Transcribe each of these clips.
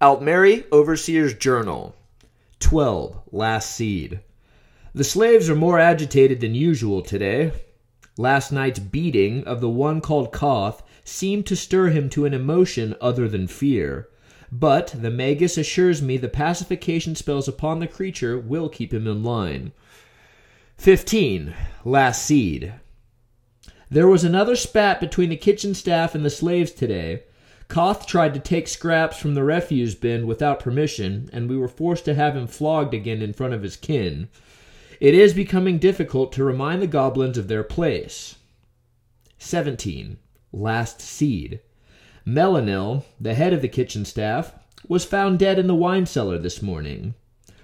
Altmeri Overseer's Journal. 12. Last Seed. The slaves are more agitated than usual today. Last night's beating of the one called Koth seemed to stir him to an emotion other than fear. But the Magus assures me the pacification spells upon the creature will keep him in line. 15. Last Seed. There was another spat between the kitchen staff and the slaves today. Koth tried to take scraps from the refuse bin without permission, and we were forced to have him flogged again in front of his kin. It is becoming difficult to remind the goblins of their place. 17. Last Seed. Melanil, the head of the kitchen staff, was found dead in the wine cellar this morning.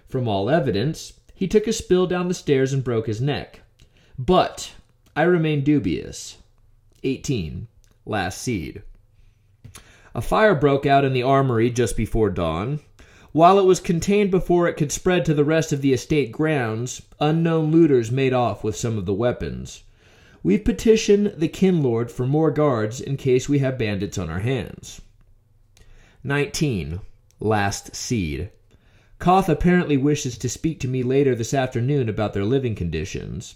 From all evidence, he took a spill down the stairs and broke his neck. But I remain dubious. 18. Last Seed. A fire broke out in the armory just before dawn. While it was contained before it could spread to the rest of the estate grounds, unknown looters made off with some of the weapons. We've petitioned the Kinlord for more guards in case we have bandits on our hands. 19. Last Seed. Koth apparently wishes to speak to me later this afternoon about their living conditions.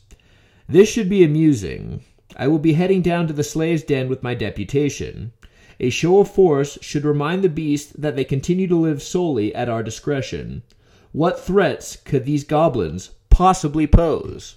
This should be amusing. I will be heading down to the slaves' den with my deputation. A show of force should remind the beast that they continue to live solely at our discretion. What threats could these goblins possibly pose?